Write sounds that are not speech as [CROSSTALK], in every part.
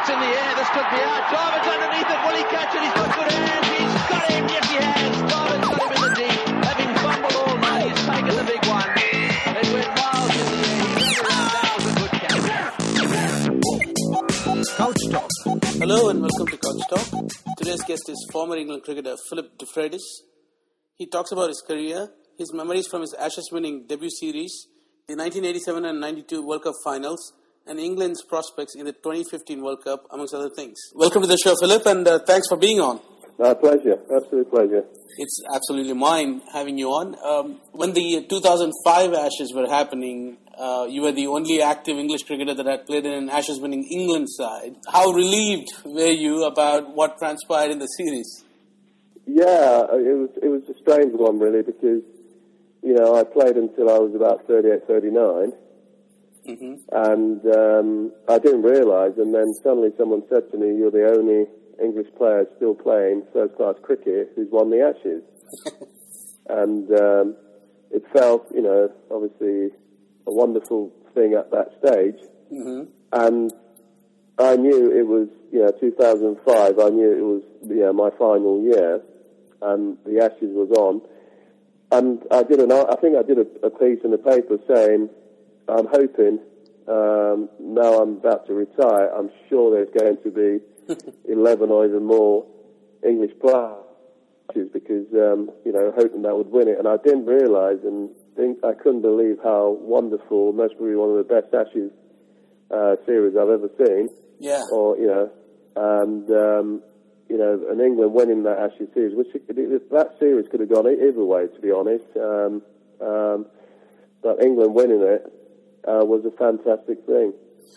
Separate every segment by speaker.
Speaker 1: it's in the air. This could be out. Jarvis underneath it. Will he catch it? He's got good hands. He's got him. Yes, he has. Jarvis got him in the deep. Having fumbled all night, he's taken the big one. It went miles in the air. He ran around. That was a good catch.
Speaker 2: Couch Talk.
Speaker 3: Hello and welcome to Couch Talk. Today's guest is former England cricketer Philip Defreitas. He talks about his career, his memories from his Ashes winning debut series, the 1987 and 92 World Cup finals, and England's prospects in the 2015 World Cup, amongst other things. Welcome to the show, Philip, and uh, thanks for being on.
Speaker 4: My pleasure, absolute pleasure.
Speaker 3: It's absolutely mine having you on. Um, when the 2005 Ashes were happening, uh, you were the only active English cricketer that had played in an Ashes winning England side. How relieved were you about what transpired in the series?
Speaker 4: Yeah, it was it was a strange one really because you know I played until I was about 38, 39,
Speaker 3: Mm-hmm.
Speaker 4: and um, I didn't realise. And then suddenly someone said to me, "You're the only English player still playing first class cricket who's won the Ashes." [LAUGHS] and um, it felt, you know, obviously a wonderful thing at that stage.
Speaker 3: Mm-hmm.
Speaker 4: and I knew it was, you know, 2005. I knew it was, you know, my final year, and the Ashes was on. And I did an, I think I did a, a piece in the paper saying, I'm hoping um, now I'm about to retire. I'm sure there's going to be [LAUGHS] 11 or even more English players because um, you know hoping that would win it, and I didn't realise and think I couldn't believe how wonderful, most probably one of the best Ashes uh, series I've ever seen
Speaker 3: Yeah.
Speaker 4: or you know, and um, you know, and England winning that Ashes series, which that series could have gone either way, to be honest. Um, um, but England winning it uh, was a fantastic thing.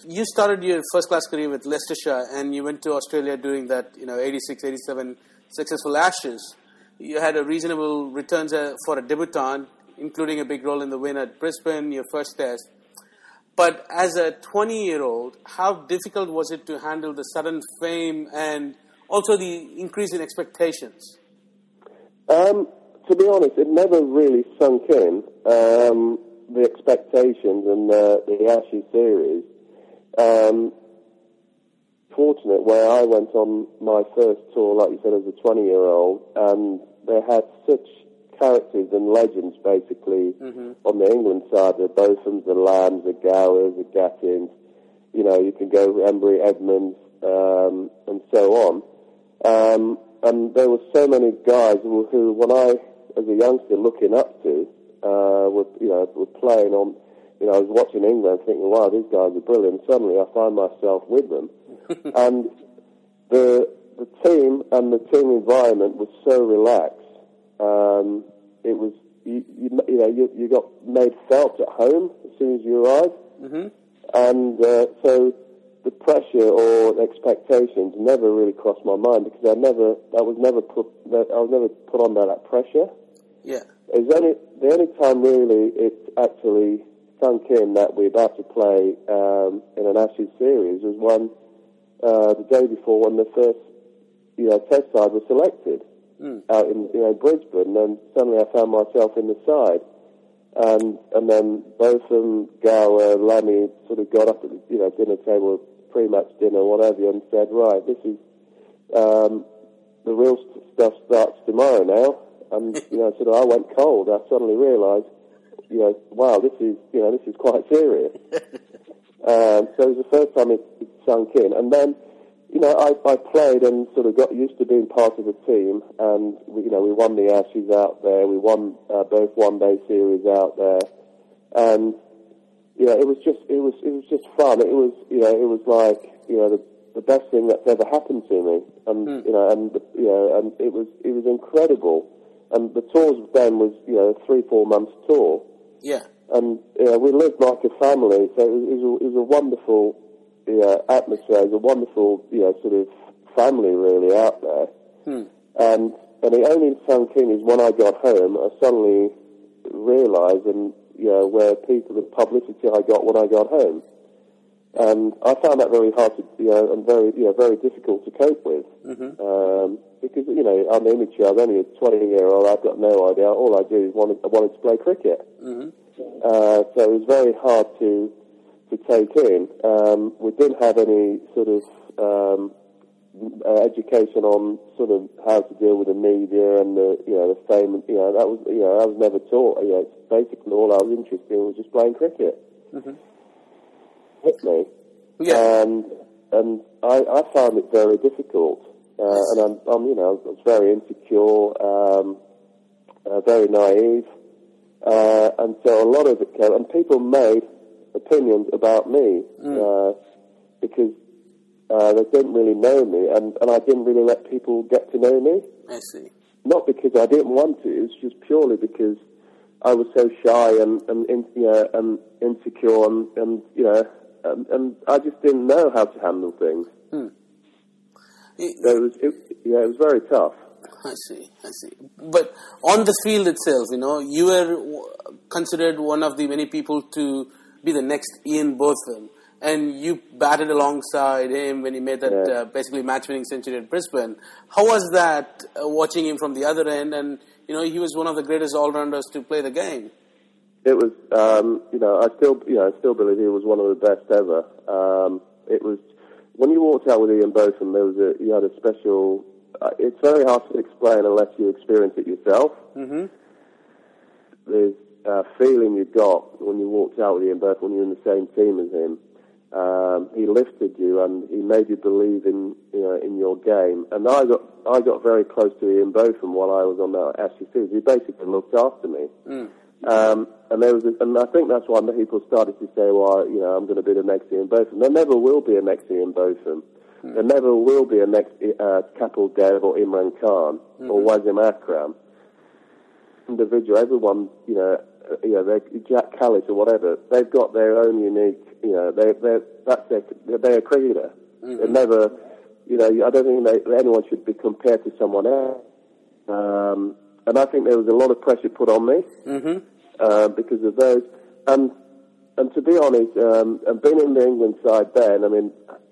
Speaker 3: You started your first class career with Leicestershire and you went to Australia during that, you know, 86, 87 successful Ashes. You had a reasonable returns uh, for a debutant, including a big role in the win at Brisbane, your first test. But as a 20 year old, how difficult was it to handle the sudden fame and also the increase in expectations?
Speaker 4: Um, to be honest, it never really sunk in um, the expectations and uh, the Ashes series. Um, fortunate where I went on my first tour, like you said, as a 20 year old, and they had such characters and legends basically on the England side, the Bothams, the Lambs, the Gowers, the Gattings. You know, you can go Emburey, Edmonds, um, and so on. Um, and there were so many guys who, who, when I, as a youngster, looking up to, uh, were you know were playing on. You know, I was watching England, thinking, "Wow, these guys are brilliant." Suddenly, I find myself with them, [LAUGHS] and the the team and the team environment was so relaxed. Um, it was you, you, you know you, you got made felt at home as soon as you arrived,
Speaker 3: Mm-hmm.
Speaker 4: and uh, so the pressure or expectations never really crossed my mind because I never I was never put I was never put under that pressure.
Speaker 3: Yeah.
Speaker 4: Only the only time really it actually sunk in that we're about to play um, in an Ashes series was when uh, the day before when the first you know Test side was selected out in you know Brisbane, and suddenly I found myself in the side, and and then Botham Gower, Lammy sort of got up at the you know dinner table, pre-match dinner, whatever, and said, right, this is um, the real st- stuff starts tomorrow now. And, you know, sort of, I went cold. I suddenly realised, you know, wow, this is, you know, this is quite serious. um, so it was the first time it, it sunk in. And then, you know, I, I played and sort of got used to being part of the team. And, we, you know, we won the Ashes out there. We won uh, both one-day series out there. And, you know, it was just, it was, it was just fun. It was, you know, it was like, you know, the, the best thing that's ever happened to me. And, you know, and, you know, and it was, it was incredible. And the tours then was, you know, a three, four months tour.
Speaker 3: Yeah.
Speaker 4: And, you know, we lived like a family. So it was, it was, a, it was a wonderful, you know, atmosphere. It was a wonderful, you know, sort of family really out there. Hmm. And, and it only sunk in is when I got home, I suddenly realised and, you know, where people, the publicity I got when I got home. And I found that very hard to, you know, and very, you know, very difficult to cope with. Um, because, you know, I'm immature, I'm only a 20 year old, I've got no idea. All I do is want I wanted to play cricket. Uh, so it was very hard to, to take in. Um, we didn't have any sort of um, uh, education on sort of how to deal with the media and the you know the fame. You know that was you know I was never taught. You know, it's basically all I was interested in was just playing cricket. Mm-hmm. Hit me,
Speaker 3: Yeah.
Speaker 4: and and I, I found it very difficult. Uh, and I'm, I'm you know I was very insecure, um, uh, very naive, uh, and so a lot of it came. And people made opinions about me uh, because uh, they didn't really know me, and, and I didn't really let people get to know me.
Speaker 3: I see.
Speaker 4: Not because I didn't want to; it was just purely because I was so shy and and in, you know, and insecure, and, and you know, and, and I just didn't know how to handle things.
Speaker 3: I-
Speaker 4: So it was, it, yeah, it was very tough.
Speaker 3: I see, I see. But on the field itself, you know, you were w- considered one of the many people to be the next Ian Botham, and you batted alongside him when he made that
Speaker 4: Yeah.
Speaker 3: uh, basically match-winning century at Brisbane. How was that uh, watching him from the other end? And you know, he was one of the greatest all-rounders to play the game.
Speaker 4: It was, um, you know, I still, you know, I still believe he was one of the best ever. Um, it was when you walked out with Ian Botham, there was a, you had a special. Uh, it's very hard to explain unless you experience it yourself.
Speaker 3: Mm-hmm.
Speaker 4: There's a feeling you got when you walked out with Ian Botham when you were in the same team as him. Um, he lifted you and he made you believe in, you know, in your game. And I got, I got very close to Ian Botham while I was on that series. He basically looked after me. Um, and there was, a, and I think that's why people started to say, "Well, you know, I'm going to be the next Ian Botham." There never will be a next Ian Botham. There never will be a next uh, Kapil Dev or Imran Khan or Wasim Akram. Individual, everyone, you know, uh, you know, Jacques Kallis or whatever, they've got their own unique, you know, they, they, that's their, they're a cricketer. They're never, you know, I don't think they, anyone should be compared to someone else. Um, and I think there was a lot of pressure put on me
Speaker 3: Mm-hmm.
Speaker 4: Uh, because of those. And and to be honest, um, and being in the England side then, I mean,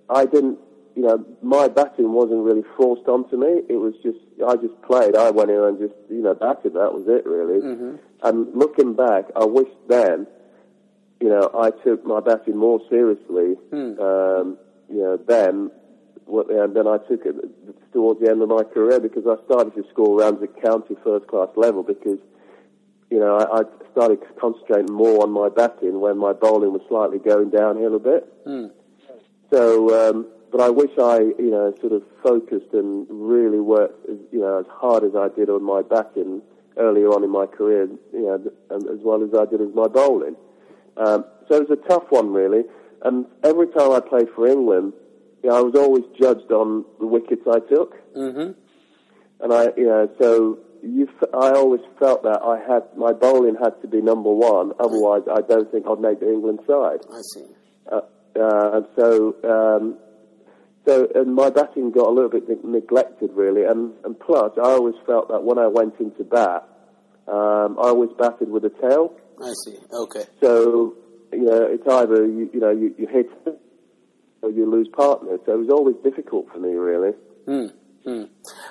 Speaker 4: I didn't, you know, my batting wasn't really forced onto me. It was just, I just played. I went in and just, you know, batted. That was it, really. And looking back, I wish then, you know, I took my batting more seriously. Um, you know, then, and then I took it towards the end of my career because I started to score runs at county first class level because you know, I, I started concentrating more on my batting when my bowling was slightly going downhill a bit. So, um, but I wish I, you know, sort of focused and really worked, as, you know, as hard as I did on my batting earlier on in my career, you know, as well as I did as my bowling. Um, so it was a tough one, really. And every time I played for England, you know, I was always judged on the wickets I took.
Speaker 3: Mm-hmm.
Speaker 4: And I, you know, so you, I always felt that I had my bowling had to be number one. Otherwise, I don't think I'd make the England side.
Speaker 3: I see.
Speaker 4: Uh, uh, and so, um, so, and my batting got a little bit neglected, really. And, and plus, I always felt that when I went into bat, um, I always batted with a tail.
Speaker 3: I see. Okay.
Speaker 4: So, you know, it's either you, you know you, you hit or you lose partner. So it was always difficult for me, really.
Speaker 3: Hmm. Hmm.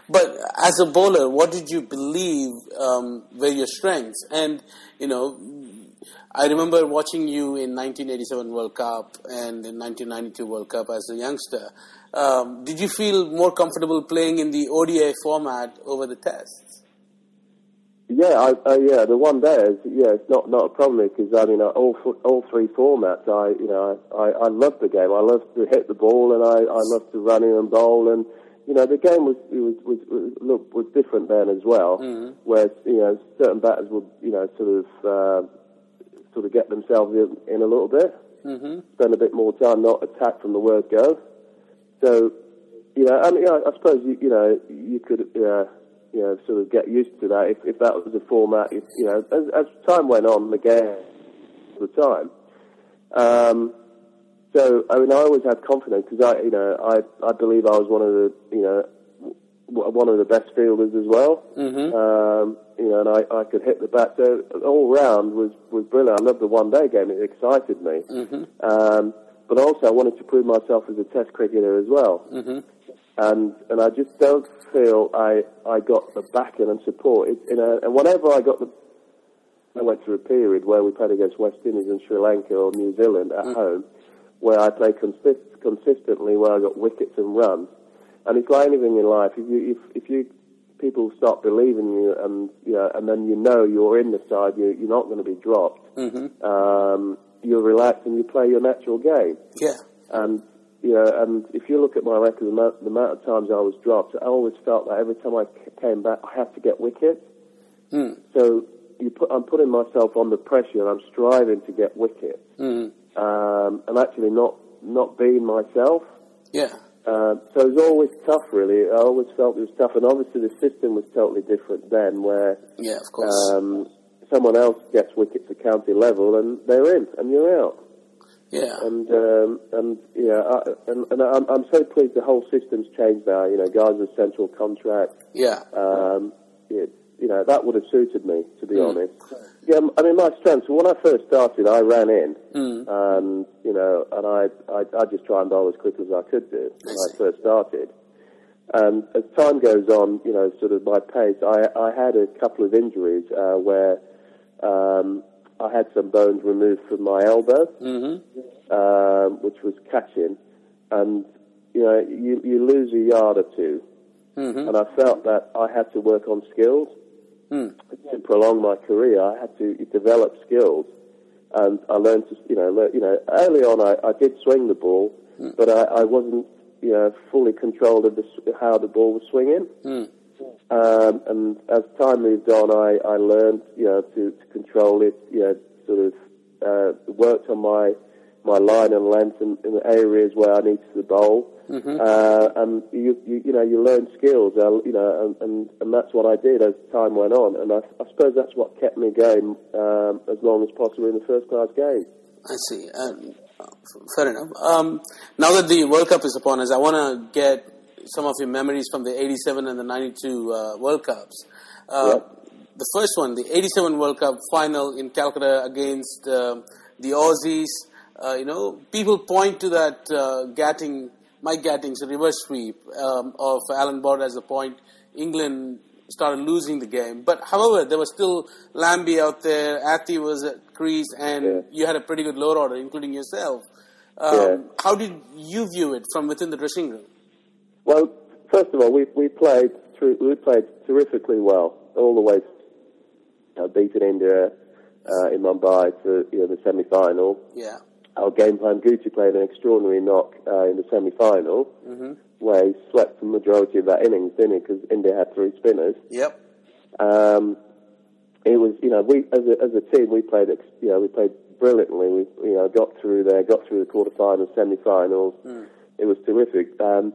Speaker 3: But as a bowler, what did you believe um, were your strengths? And you know, I remember watching you in 1987 World Cup and in 1992 World Cup as a youngster. Um, did you feel more comfortable playing in the ODI format over the Tests?
Speaker 4: Yeah, I, I, yeah, the one day is yeah, it's not not a problem because I mean uh, all all three formats. I you know I, I, I love the game. I love to hit the ball and I, I love to run in and bowl and you know the game was it was was, was look was different then as well. Where you know certain batters would you know sort of uh, sort of get themselves in, in a little bit,
Speaker 3: Mm-hmm.
Speaker 4: spend a bit more time not attack from the word go. So you know, I mean, I, I suppose you, you know you could, uh, you know, sort of get used to that if, if that was the format. If, you know, as, as time went on, the game, the time. Um, so I mean, I always had confidence because I, you know, I I believe I was one of the, you know, w- one of the best fielders as well.
Speaker 3: Mm-hmm.
Speaker 4: Um, you know, and I, I could hit the bat. So all round was was brilliant. I loved the one day game. It excited me. Um, but also, I wanted to prove myself as a Test cricketer as well.
Speaker 3: Mm-hmm.
Speaker 4: And and I just don't feel I I got the backing and support. It, you know, and whenever I got the I went through a period where we played against West Indies and Sri Lanka or New Zealand at home. Where I play consist- consistently, where I got wickets and runs. And it's like anything in life. If you if, if you people start believing you, and you know, and then you know you're in the side, you, you're not going to be dropped.
Speaker 3: Mm-hmm.
Speaker 4: Um, you relax and you play your natural game.
Speaker 3: Yeah.
Speaker 4: And you know, and if you look at my record, the amount, the amount of times I was dropped, I always felt that every time I came back, I had to get wickets.
Speaker 3: Mm.
Speaker 4: So you put, I'm putting myself under pressure, and I'm striving to get wickets,
Speaker 3: Mm.
Speaker 4: Um, and actually not not being myself.
Speaker 3: Yeah.
Speaker 4: Um, so it was always tough, really. I always felt it was tough, and obviously the system was totally different then, where
Speaker 3: Yeah, of course.
Speaker 4: um, someone else gets wickets at county level, and they're in, and you're out.
Speaker 3: yeah.
Speaker 4: And um, and yeah, I, and, and I'm, I'm so pleased the whole system's changed now. You know, guys with central contract.
Speaker 3: Yeah.
Speaker 4: Um, it, you know, that would have suited me, to be
Speaker 3: Mm.
Speaker 4: honest. Yeah, I mean, my strengths. When I first started, I ran in,
Speaker 3: Mm.
Speaker 4: and you know, and I, I, I just try and bowl as quick as I could do when
Speaker 3: I
Speaker 4: I first started. And as time goes on, you know, sort of my pace, I, I had a couple of injuries uh, where um, I had some bones removed from my elbow
Speaker 3: Mm-hmm.
Speaker 4: um, which was catching, and you know you, you lose a yard or two,
Speaker 3: Mm-hmm.
Speaker 4: and I felt that I had to work on skills
Speaker 3: Mm.
Speaker 4: to prolong my career. I had to develop skills, and I learned to you know lear, you know early on I, I did swing the ball, but I, I wasn't you know fully controlled of the, how the ball was swinging.
Speaker 3: Mm.
Speaker 4: Um, and as time moved on, I, I learned, you know, to, to control it, you know, sort of, uh, worked on my, my line and length in, in the areas where I needed to bowl. Uh, and you, you, you know, you learn skills, uh, you know, and, and, and that's what I did as time went on. And I, I suppose that's what kept me going, um, as long as possible in the first class game.
Speaker 3: I see. Um, fair enough. Um, now that the World Cup is upon us, I want to get some of your memories from the 87 and the 92 uh, World Cups. Uh, The first one, the 87 World Cup final in Calcutta against uh, the Aussies. Uh, you know, people point to that uh, Gatting, Mike Gatting's reverse sweep um, of Alan Border as the point. England started losing the game. But however, there was still Lambie out there, Athey was at crease, and
Speaker 4: Yeah.
Speaker 3: you had a pretty good lower order, including yourself. Um,
Speaker 4: Yeah.
Speaker 3: How did you view it from within the dressing room?
Speaker 4: Well, first of all, we we played we played terrifically well all the way. Uh, beaten India uh, in Mumbai to you know the semi final.
Speaker 3: Yeah.
Speaker 4: Our game plan, Goochie played an extraordinary knock uh, in the semi final,
Speaker 3: Mm-hmm.
Speaker 4: where he swept the majority of that innings, didn't he? Because India had three spinners.
Speaker 3: Yep.
Speaker 4: Um, it was, you know, we as a, as a team we played, ex- you know, we played brilliantly. We, you know, got through there, got through the quarterfinals, semi-finals. It was terrific. Um,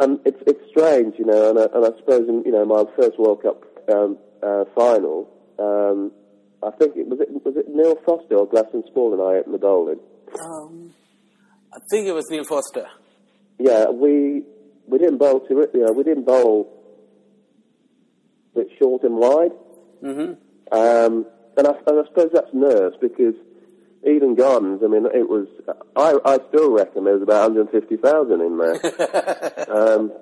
Speaker 4: and it's it's strange, you know, and I, and I suppose in you know my first World Cup um, uh, final, um, I think it was it was it Neil Foster or Gladstone Small and I at the bowling.
Speaker 3: Um, I think it was Neil Foster.
Speaker 4: Yeah, we we didn't bowl to it. You know, we didn't bowl a bit short and wide.
Speaker 3: Mm-hmm.
Speaker 4: Um, and, I, and I suppose that's nerves because Eden Gardens, I mean, it was, I, I still reckon there was about 150,000 in there. [LAUGHS] um,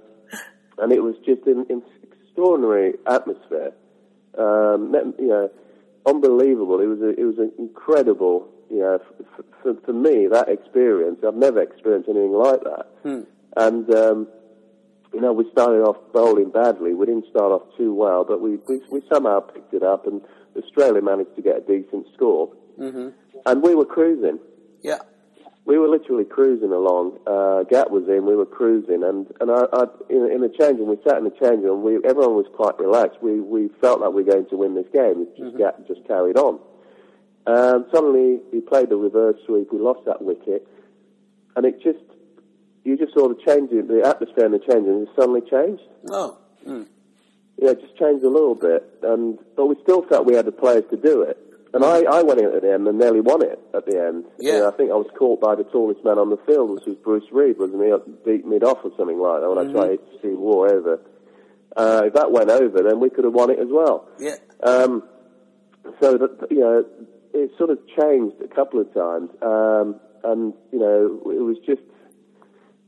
Speaker 4: and it was just an, an extraordinary atmosphere. Um, you know, unbelievable. It was a, it was an incredible, you know, f- for, for me, that experience, I've never experienced anything like that. And, um, you know, we started off bowling badly. We didn't start off too well, but we, we, we somehow picked it up and Australia managed to get a decent score.
Speaker 3: Mm-hmm.
Speaker 4: And we were cruising.
Speaker 3: Yeah.
Speaker 4: We were literally cruising along. Uh, Gat was in, we were cruising, and and I, I in, in the change room, we sat in the change room. We everyone was quite relaxed. We we felt like we were going to win this game. It just Gat just carried on. Um, suddenly, he played the reverse sweep. We lost that wicket, and it just you just saw the change in the atmosphere in the change room. It suddenly changed.
Speaker 3: Oh. Mm.
Speaker 4: Yeah, it just changed a little bit, and but we still felt we had the players to do it. And I, I went in at the end and nearly won it at the end.
Speaker 3: Yeah.
Speaker 4: You know, I think I was caught by the tallest man on the field, which was Bruce Reid, wasn't he? Beat mid off or something like that when I tried to see Waugh over. Uh, if that went over, then we could have won it as well.
Speaker 3: Yeah.
Speaker 4: Um, so that you know, it sort of changed a couple of times, um, and you know, it was just,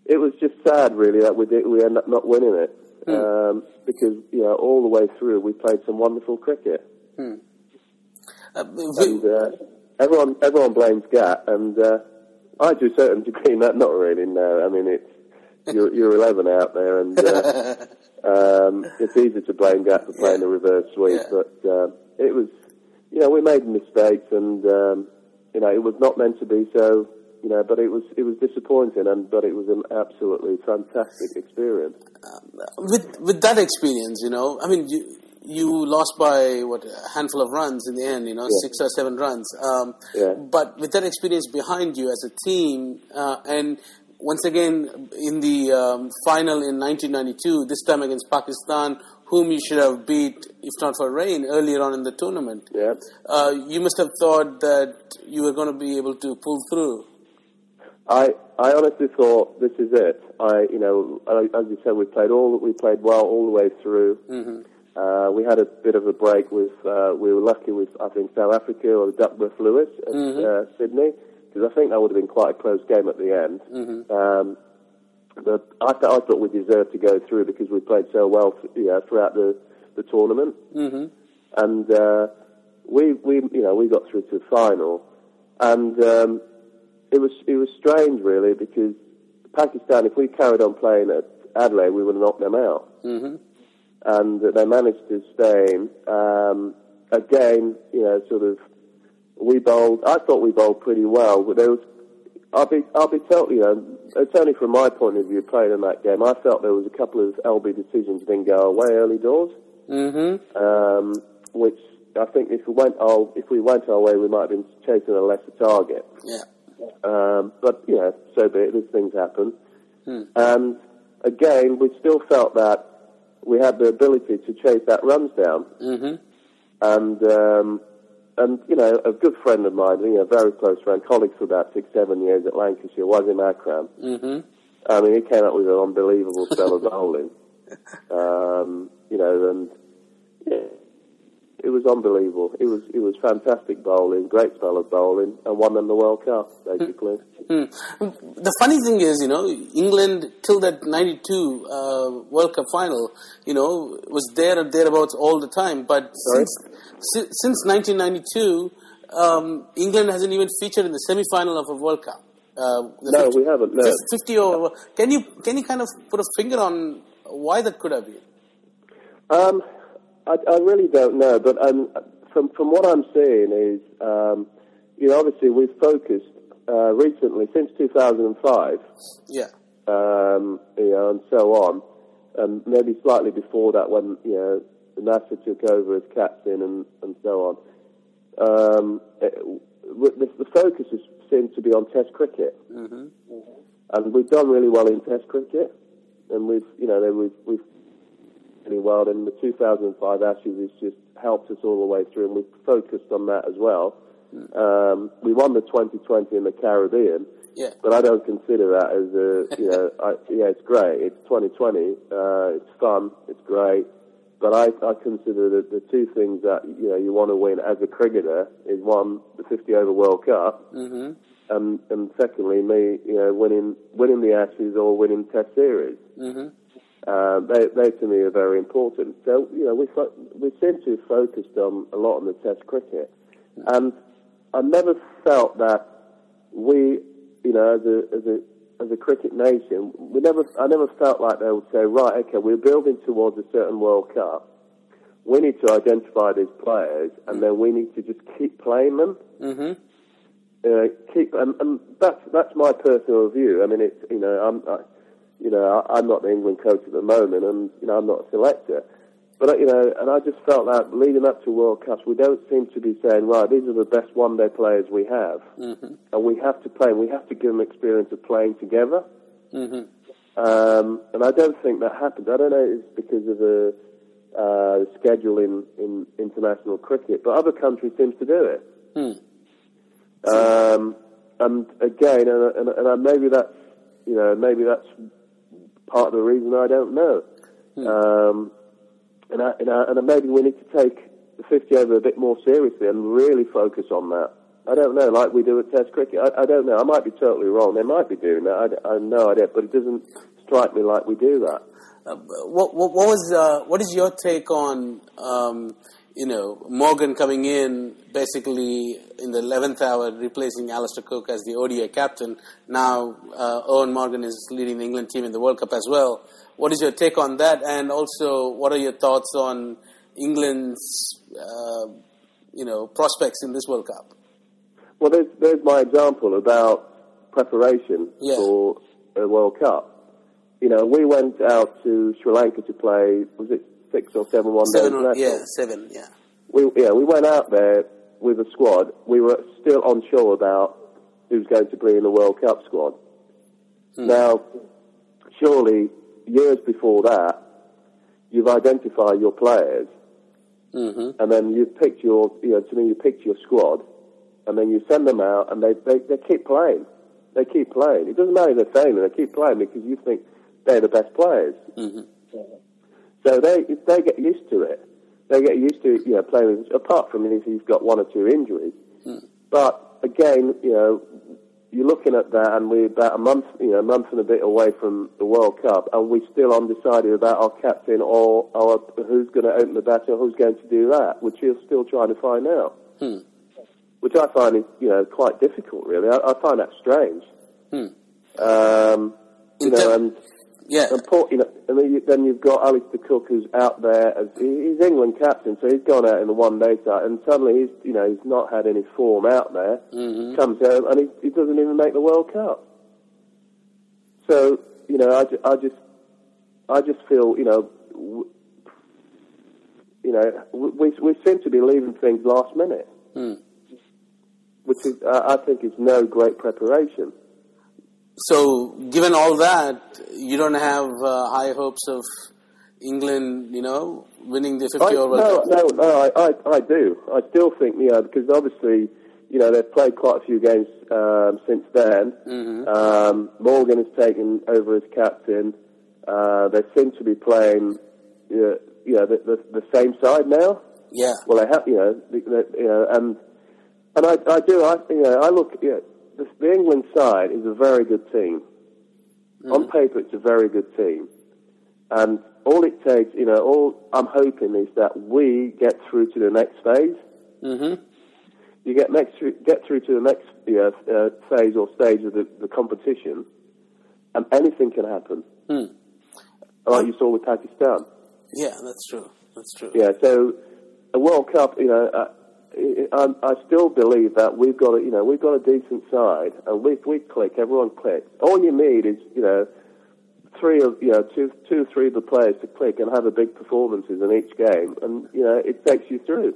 Speaker 4: it was just sad really that we did, we ended up not winning it um, because you know all the way through we played some wonderful cricket,
Speaker 3: we-
Speaker 4: and uh, everyone everyone blames Gat, and uh, I to a certain [LAUGHS] degree, not not really. No, I mean it's you're you're 11 out there, and uh, [LAUGHS] um, it's easy to blame Gat for playing
Speaker 3: Yeah.
Speaker 4: a reverse sweep,
Speaker 3: Yeah.
Speaker 4: but uh, it was, you know, we made mistakes, and um, you know, it was not meant to be so. You know, but it was it was disappointing, and but it was an absolutely fantastic experience.
Speaker 3: with with that experience, you know, I mean, you you lost by what a handful of runs in the end, you know,
Speaker 4: Yeah.
Speaker 3: six or seven runs. Um,
Speaker 4: Yeah.
Speaker 3: But with that experience behind you as a team, uh, and once again in the um, final in 1992, this time against Pakistan, whom you should have beat if not for rain earlier on in the tournament.
Speaker 4: Yeah.
Speaker 3: Uh, you must have thought that you were going to be able to pull through.
Speaker 4: I I honestly thought this is it. I you know as you said we played all we played well all the way through.
Speaker 3: Mm-hmm.
Speaker 4: Uh, we had a bit of a break with uh, we were lucky with I think South Africa or Duckworth Lewis at
Speaker 3: Mhm.
Speaker 4: uh, Sydney because I think that would have been quite a close game at the end.
Speaker 3: Mm-hmm.
Speaker 4: Um, but I, th- I thought we deserved to go through because we played so well you know, throughout the, the tournament
Speaker 3: Mm-hmm.
Speaker 4: and uh, we we you know we got through to the final, and um, it was it was strange really because Pakistan, if we carried on playing at Adelaide, we would have knocked them out,
Speaker 3: Mm-hmm.
Speaker 4: And they managed to stay. Um, again, you know, sort of we bowled. I thought we bowled pretty well, but there was. I'll be, I'll be totally, you know, it's only from my point of view playing in that game. I felt there was a couple of LB decisions didn't go away early doors
Speaker 3: Mm-hmm.
Speaker 4: um, which I think if we went our if we went our way, we might have been chasing a lesser target.
Speaker 3: Yeah.
Speaker 4: Um, but you know, so be it. These things happen.
Speaker 3: Hmm.
Speaker 4: And again, we still felt that we had the ability to chase that runs down.
Speaker 3: Mm-hmm.
Speaker 4: And um, and you know, a good friend of mine, you know, a very close friend, colleague for about six, seven years at Lancashire, Wasim Akram.
Speaker 3: Mm-hmm.
Speaker 4: I mean, he came up with an unbelievable spell of [LAUGHS] bowling. Um, you know, and yeah, it was unbelievable. It was it was fantastic bowling, great spell of bowling, and won them the World Cup basically.
Speaker 3: Hmm. The funny thing is, you know, England till that '92 uh, World Cup final, you know, was there and thereabouts all the time. But
Speaker 4: Sorry?
Speaker 3: since si- since 1992, um, England hasn't even featured in the semi-final of a World Cup. Uh,
Speaker 4: No,
Speaker 3: 50
Speaker 4: we haven't. No.
Speaker 3: 50 over. Can you can you kind of put a finger on why that could have been?
Speaker 4: Um, I, I really don't know, but um, from from what I'm seeing is, um, you know, obviously we've focused uh, recently since 2005,
Speaker 3: Yeah.
Speaker 4: um, you know, and so on, and maybe slightly before that when you know Nasser took over as captain and and so on. Um, it, the, the focus has seemed to be on Test cricket,
Speaker 3: Mm-hmm.
Speaker 4: and we've done really well in Test cricket, and we've you know we've we've really well. And the 2005 Ashes has just helped us all the way through, and we've focused on that as well. Um, we won the 2020 in the Caribbean,
Speaker 3: Yeah.
Speaker 4: but I don't consider that as a you know [LAUGHS] I, yeah it's great. It's 2020. Uh, it's fun. It's great. But I, I consider that the two things that you know you want to win as a cricketer is one the 50 over World Cup,
Speaker 3: Mm-hmm.
Speaker 4: and and secondly me you know winning winning the Ashes or winning Test series.
Speaker 3: Mm-hmm.
Speaker 4: Uh, they, they to me are very important. So you know we fo- we seem to have focused on a lot on the Test cricket, and I never felt that we you know as a as a as a cricket nation we never I never felt like they would say right okay we're building towards a certain World Cup. We need to identify these players, and then we need to just keep playing them
Speaker 3: Mm-hmm.
Speaker 4: uh, keep, and, and that's that's my personal view. I mean, it's you know, I'm, I, you know, I, I'm not the England coach at the moment, and you know, I'm not a selector. But you know, and I just felt that leading up to World Cups, we don't seem to be saying, right, these are the best one-day players we have,
Speaker 3: Mm-hmm.
Speaker 4: and we have to play. and We have to give them experience of playing together.
Speaker 3: Mm-hmm.
Speaker 4: Um, and I don't think that happened. I don't know if it's because of the uh, schedule in, in international cricket, but other countries seem to do it.
Speaker 3: Hmm.
Speaker 4: Um, and again, and, and, and maybe that's you know maybe that's part of the reason I don't know. Um, and I, and, I, and maybe we need to take the 50 over a bit more seriously and really focus on that. I don't know, like we do at Test cricket. I, I don't know. I might be totally wrong. They might be doing that. I have no idea, but it doesn't strike me like we do that.
Speaker 3: Uh, what, what, what was uh, what is your take on um, you know, Morgan coming in basically in the 11th hour, replacing Alastair Cook as the ODI captain. Now, uh, Eoin Morgan is leading the England team in the World Cup as well. What is your take on that? And also, what are your thoughts on England's, uh, you know, prospects in this World Cup?
Speaker 4: Well, there's, there's my example about preparation
Speaker 3: Yeah.
Speaker 4: for a World Cup. You know, we went out to Sri Lanka to play, was it six or seven one
Speaker 3: Seven,
Speaker 4: day
Speaker 3: or, yeah, seven, yeah.
Speaker 4: We, yeah, we went out there with a squad. We were still unsure about who's going to be in the World Cup squad. Now, surely, years before that, you've identified your players,
Speaker 3: hmm
Speaker 4: and then you've picked your, you know, to me, you picked your squad, and then you send them out, and they, they, they keep playing. They keep playing. It doesn't matter if they're failing, they keep playing because you think they're the best players.
Speaker 3: hmm
Speaker 4: So they if they get used to it. They get used to you know playing with, apart from if you've got one or two injuries. But again, you know, you're looking at that, and we're about a month, you know, a month and a bit away from the World Cup, and we're still undecided about our captain or our who's going to open the bat or who's going to do that, which we're still trying to find out.
Speaker 3: Hmm.
Speaker 4: Which I find is you know quite difficult, really. I, I find that strange.
Speaker 3: Hmm.
Speaker 4: Um, you know, and
Speaker 3: Yeah.
Speaker 4: and Port, you know, then, you, then you've got Alastair Cook who's out there as he's England captain, so he's gone out in the one day side, and suddenly he's you know he's not had any form out there.
Speaker 3: Mhm.
Speaker 4: Comes home and he, he doesn't even make the World Cup. So you know, I, ju- I just I just feel you know w- you know we we seem to be leaving things last minute,
Speaker 3: Hmm.
Speaker 4: which is I I think is no great preparation.
Speaker 3: So, given all that, you don't have uh, high hopes of England, you know, winning the 50
Speaker 4: I,
Speaker 3: over World
Speaker 4: no, no, no, I, I, I do. I still think, you know, because obviously, you know, they've played quite a few games um, since then.
Speaker 3: Mhm.
Speaker 4: Um, Morgan has taken over as captain. Uh, they seem to be playing, you know, you know the, the, the same side now.
Speaker 3: Yeah.
Speaker 4: Well, they have, you know, the, the, you know, and and I, I do. I, you know, I look. You know, the, the England side is a very good team. On paper, it's a very good team, and all it takes, you know, all I'm hoping is that we get through to the next phase.
Speaker 3: Mm-hmm.
Speaker 4: You get next through, get through to the next you know, uh, phase or stage of the, the competition, and anything can happen.
Speaker 3: Hmm.
Speaker 4: Like you saw with Pakistan.
Speaker 3: Yeah, that's true. That's true.
Speaker 4: Yeah, so a World Cup, you know, uh, I, I still believe that we've got a, you know, we've got a decent side, and we we click, everyone clicks. All you need is, you know, three of, you know, two, two, three of the players to click and have a big performances in each game, and you know, it takes you through.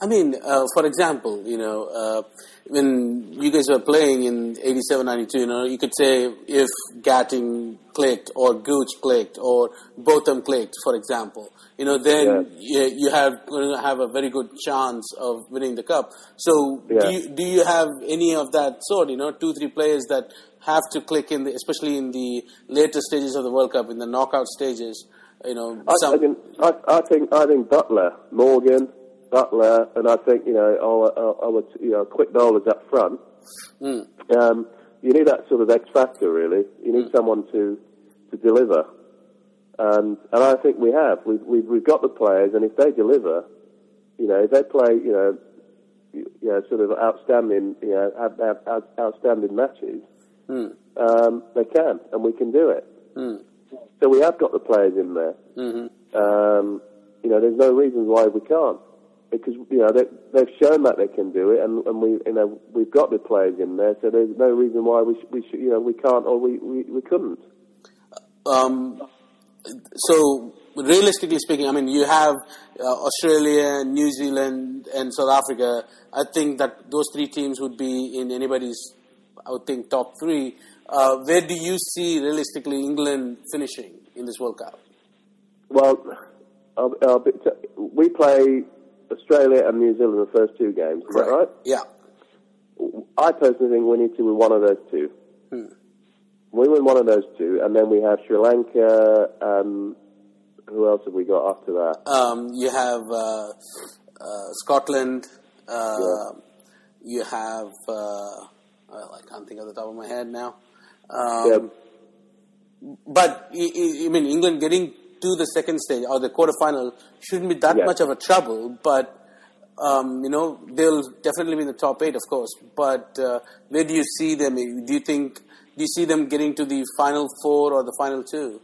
Speaker 3: I mean, uh, for example, you know, uh, when you guys were playing in 87, 92, you know, you could say if Gatting clicked or Gooch clicked or Botham clicked, for example, you know, then you, you have have a very good chance of winning the cup. So,
Speaker 4: Yeah.
Speaker 3: do you, do you have any of that sort? You know, two, three players that have to click in, the, especially in the later stages of the World Cup, in the knockout stages. You know,
Speaker 4: I,
Speaker 3: some
Speaker 4: I, can, I, I think I think Buttler, Morgan, Buttler, and I think you know our, our, our you know quick bowlers up front.
Speaker 3: Mm.
Speaker 4: Um, you need that sort of X factor, really. You need someone to to deliver, and and I think we have. We've we've, we've got the players, and if they deliver, you know, if they play, you know, you know, sort of outstanding, you know, have, have, have outstanding matches,
Speaker 3: Mm.
Speaker 4: um, they can, and we can do it.
Speaker 3: Mm.
Speaker 4: So we have got the players in there.
Speaker 3: hmm
Speaker 4: Um, you know, there's no reason why we can't. Because you know they, they've shown that they can do it, and, and we you know we've got the players in there, so there's no reason why we sh- we you know we can't or we we, we couldn't.
Speaker 3: Um, so realistically speaking, I mean, you have uh, Australia, New Zealand, and South Africa. I think that those three teams would be in anybody's, I would think, top three. Uh, where do you see realistically England finishing in this World Cup?
Speaker 4: Well, I'll, I'll be, we play Australia and New Zealand the first two games. Is that right?
Speaker 3: Yeah.
Speaker 4: I personally think we need to win one of those two.
Speaker 3: Hmm.
Speaker 4: We win one of those two, and then we have Sri Lanka. Um, who else have we got after that?
Speaker 3: Um, you have uh, uh, Scotland. Uh,
Speaker 4: Yeah.
Speaker 3: You have, uh, well, I can't think of the top of my head now. Um,
Speaker 4: Yeah.
Speaker 3: But I mean, England getting to the second stage or the quarterfinal shouldn't be that
Speaker 4: Yeah.
Speaker 3: much of a trouble. But um, you know, they'll definitely be in the top eight, of course. But uh, where do you see them? Do you think? Do you see them getting to the final four or the final two?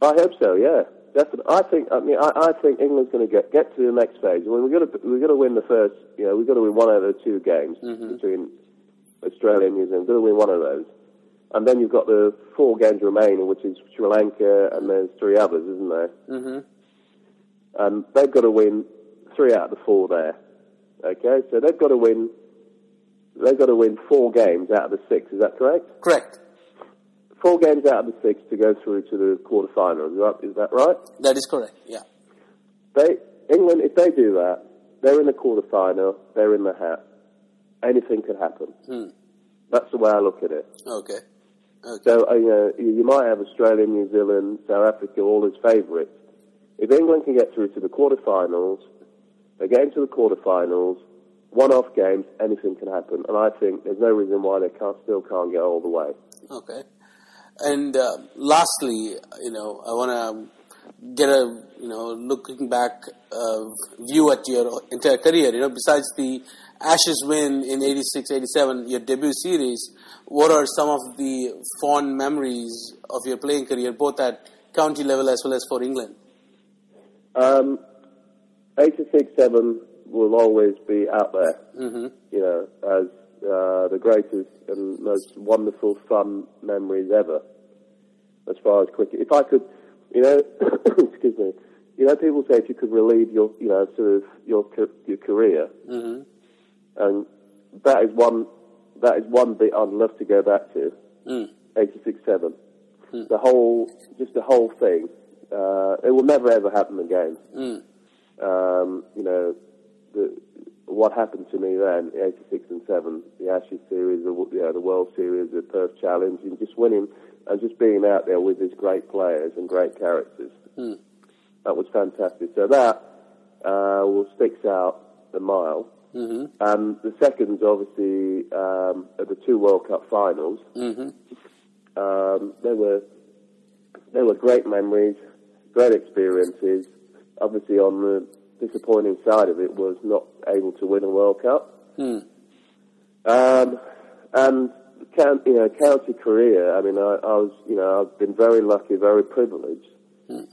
Speaker 4: I hope so. Yeah, definitely. I think. I mean, I, I think England's going to get get to the next phase. I mean, we're going to we've got to win the first. You know, we've got to win one out of the two games between Australia and New Zealand. We've got to win one of those, and then you've got the four games remaining, which is Sri Lanka, and there's three others, isn't there?
Speaker 3: Mm-hmm.
Speaker 4: And they've got to win three out of the four there. Okay, so they've got to win. They've got to win four games out of the six. Is that correct?
Speaker 3: Correct.
Speaker 4: Four games out of the six to go through to the quarterfinals. Is that right?
Speaker 3: That is correct. Yeah.
Speaker 4: They England, if they do that, they're in the quarterfinal. They're in the hat. Anything could happen.
Speaker 3: Hmm.
Speaker 4: That's the way I look at it.
Speaker 3: Okay. Okay.
Speaker 4: So uh, you know, you might have Australia, New Zealand, South Africa, all as favourites. If England can get through to the quarterfinals, they get into the quarterfinals. One-off games, anything can happen, and I think there's no reason why they can't still can't get all the way.
Speaker 3: Okay. And uh, lastly, you know, I want to get a you know looking back uh, view at your entire career. You know, besides the Ashes win in 86, 87, your debut series, what are some of the fond memories of your playing career, both at county level as well as for England?
Speaker 4: Um, 86 7 will always be out there,
Speaker 3: Mm-hmm.
Speaker 4: you know, as uh, the greatest and most wonderful, fun memories ever, as far as cricket. If I could, you know, [COUGHS] excuse me, you know, people say if you could relieve your, you know, sort of your your career,
Speaker 3: Mm-hmm.
Speaker 4: and that is one that is one bit I'd love to go back to.
Speaker 3: Mm.
Speaker 4: 86 7. The whole, just the whole thing. Uh, it will never ever happen again.
Speaker 3: Mm.
Speaker 4: Um, you know, the, what happened to me then, 86 and 7, the Ashes series, the, you know, the World Series, the Perth Challenge, and just winning and just being out there with these great players and great characters.
Speaker 3: Mm.
Speaker 4: That was fantastic. So that uh, will sticks out a mile.
Speaker 3: Mm-hmm.
Speaker 4: And the second's obviously um, at the two World Cup finals.
Speaker 3: Mm-hmm.
Speaker 4: Um, they were they were great memories, great experiences. Obviously, on the disappointing side of it was not able to win a World Cup.
Speaker 3: Mm.
Speaker 4: Um, and count, you know, county career. I mean, I, I was, you know, I've been very lucky, very privileged to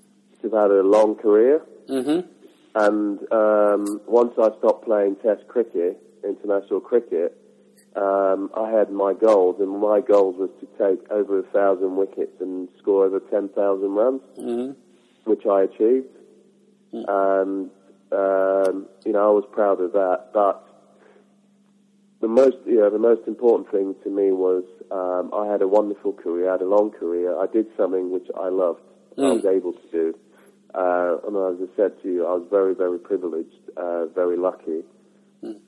Speaker 4: have had a long career.
Speaker 3: Mm-hmm.
Speaker 4: And um, once I stopped playing Test cricket, international cricket, um, I had my goals, and my goals was to take over a thousand wickets and score over ten thousand runs,
Speaker 3: Mm-hmm.
Speaker 4: which I achieved. And um, you know, I was proud of that. But the most, you know, the most important thing to me was um, I had a wonderful career, I had a long career. I did something which I loved. I
Speaker 3: Mm.
Speaker 4: was able to do. Uh, and as I said to you, I was very, very privileged, uh, very lucky.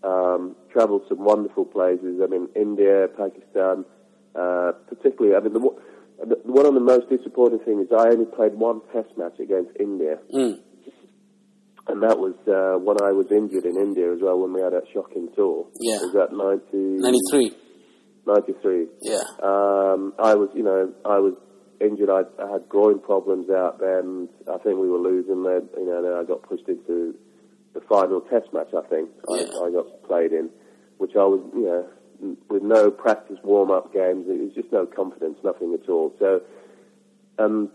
Speaker 4: Um, traveled some wonderful places. I mean, India, Pakistan, uh, particularly. I mean, the, the, one of the most disappointing things is I only played one Test match against India,
Speaker 3: Mm.
Speaker 4: And that was uh, when I was injured in India as well. When we had that shocking tour,
Speaker 3: Yeah.
Speaker 4: was that 90,
Speaker 3: 93.
Speaker 4: 93.
Speaker 3: Yeah.
Speaker 4: Um, I was, you know, I was injured. I, I had groin problems out there, and I think we were losing. Then, you know, then I got pushed into the final Test match. I think
Speaker 3: Yeah.
Speaker 4: I, I got played in, which I was, you know, with no practice warm-up games. It was just no confidence, nothing at all. So, and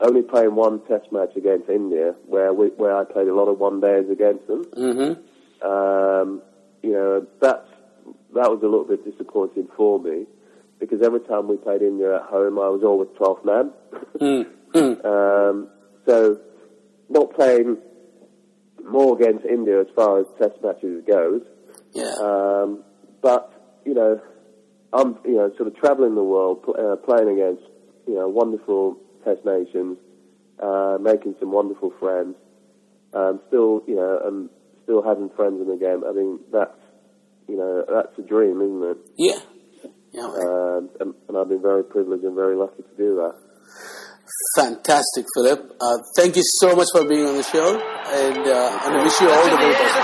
Speaker 4: only playing one Test match against India, where we, where I played a lot of one days against them
Speaker 3: Mm-hmm.
Speaker 4: um, you know, that's, that was a little bit disappointing for me because every time we played India at home, I was always 12th man.
Speaker 3: Mm. Mm. [LAUGHS]
Speaker 4: um, so, not playing more against India as far as test matches goes.
Speaker 3: Yeah.
Speaker 4: Um, but, you know, I'm, you know, sort of traveling the world, uh, playing against, you know, wonderful test nations, uh, making some wonderful friends, um, still, you know, and still having friends in the game. I mean, that's, you know, that's a dream, isn't it?
Speaker 3: Yeah. Yeah. man.
Speaker 4: Um, and, and I've been very privileged and very lucky to do that.
Speaker 3: Fantastic, Philip. Uh, thank you so much for being on the show, and uh, and I wish you all the
Speaker 1: In the
Speaker 3: very
Speaker 1: air,
Speaker 3: best.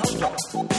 Speaker 1: 调皮了。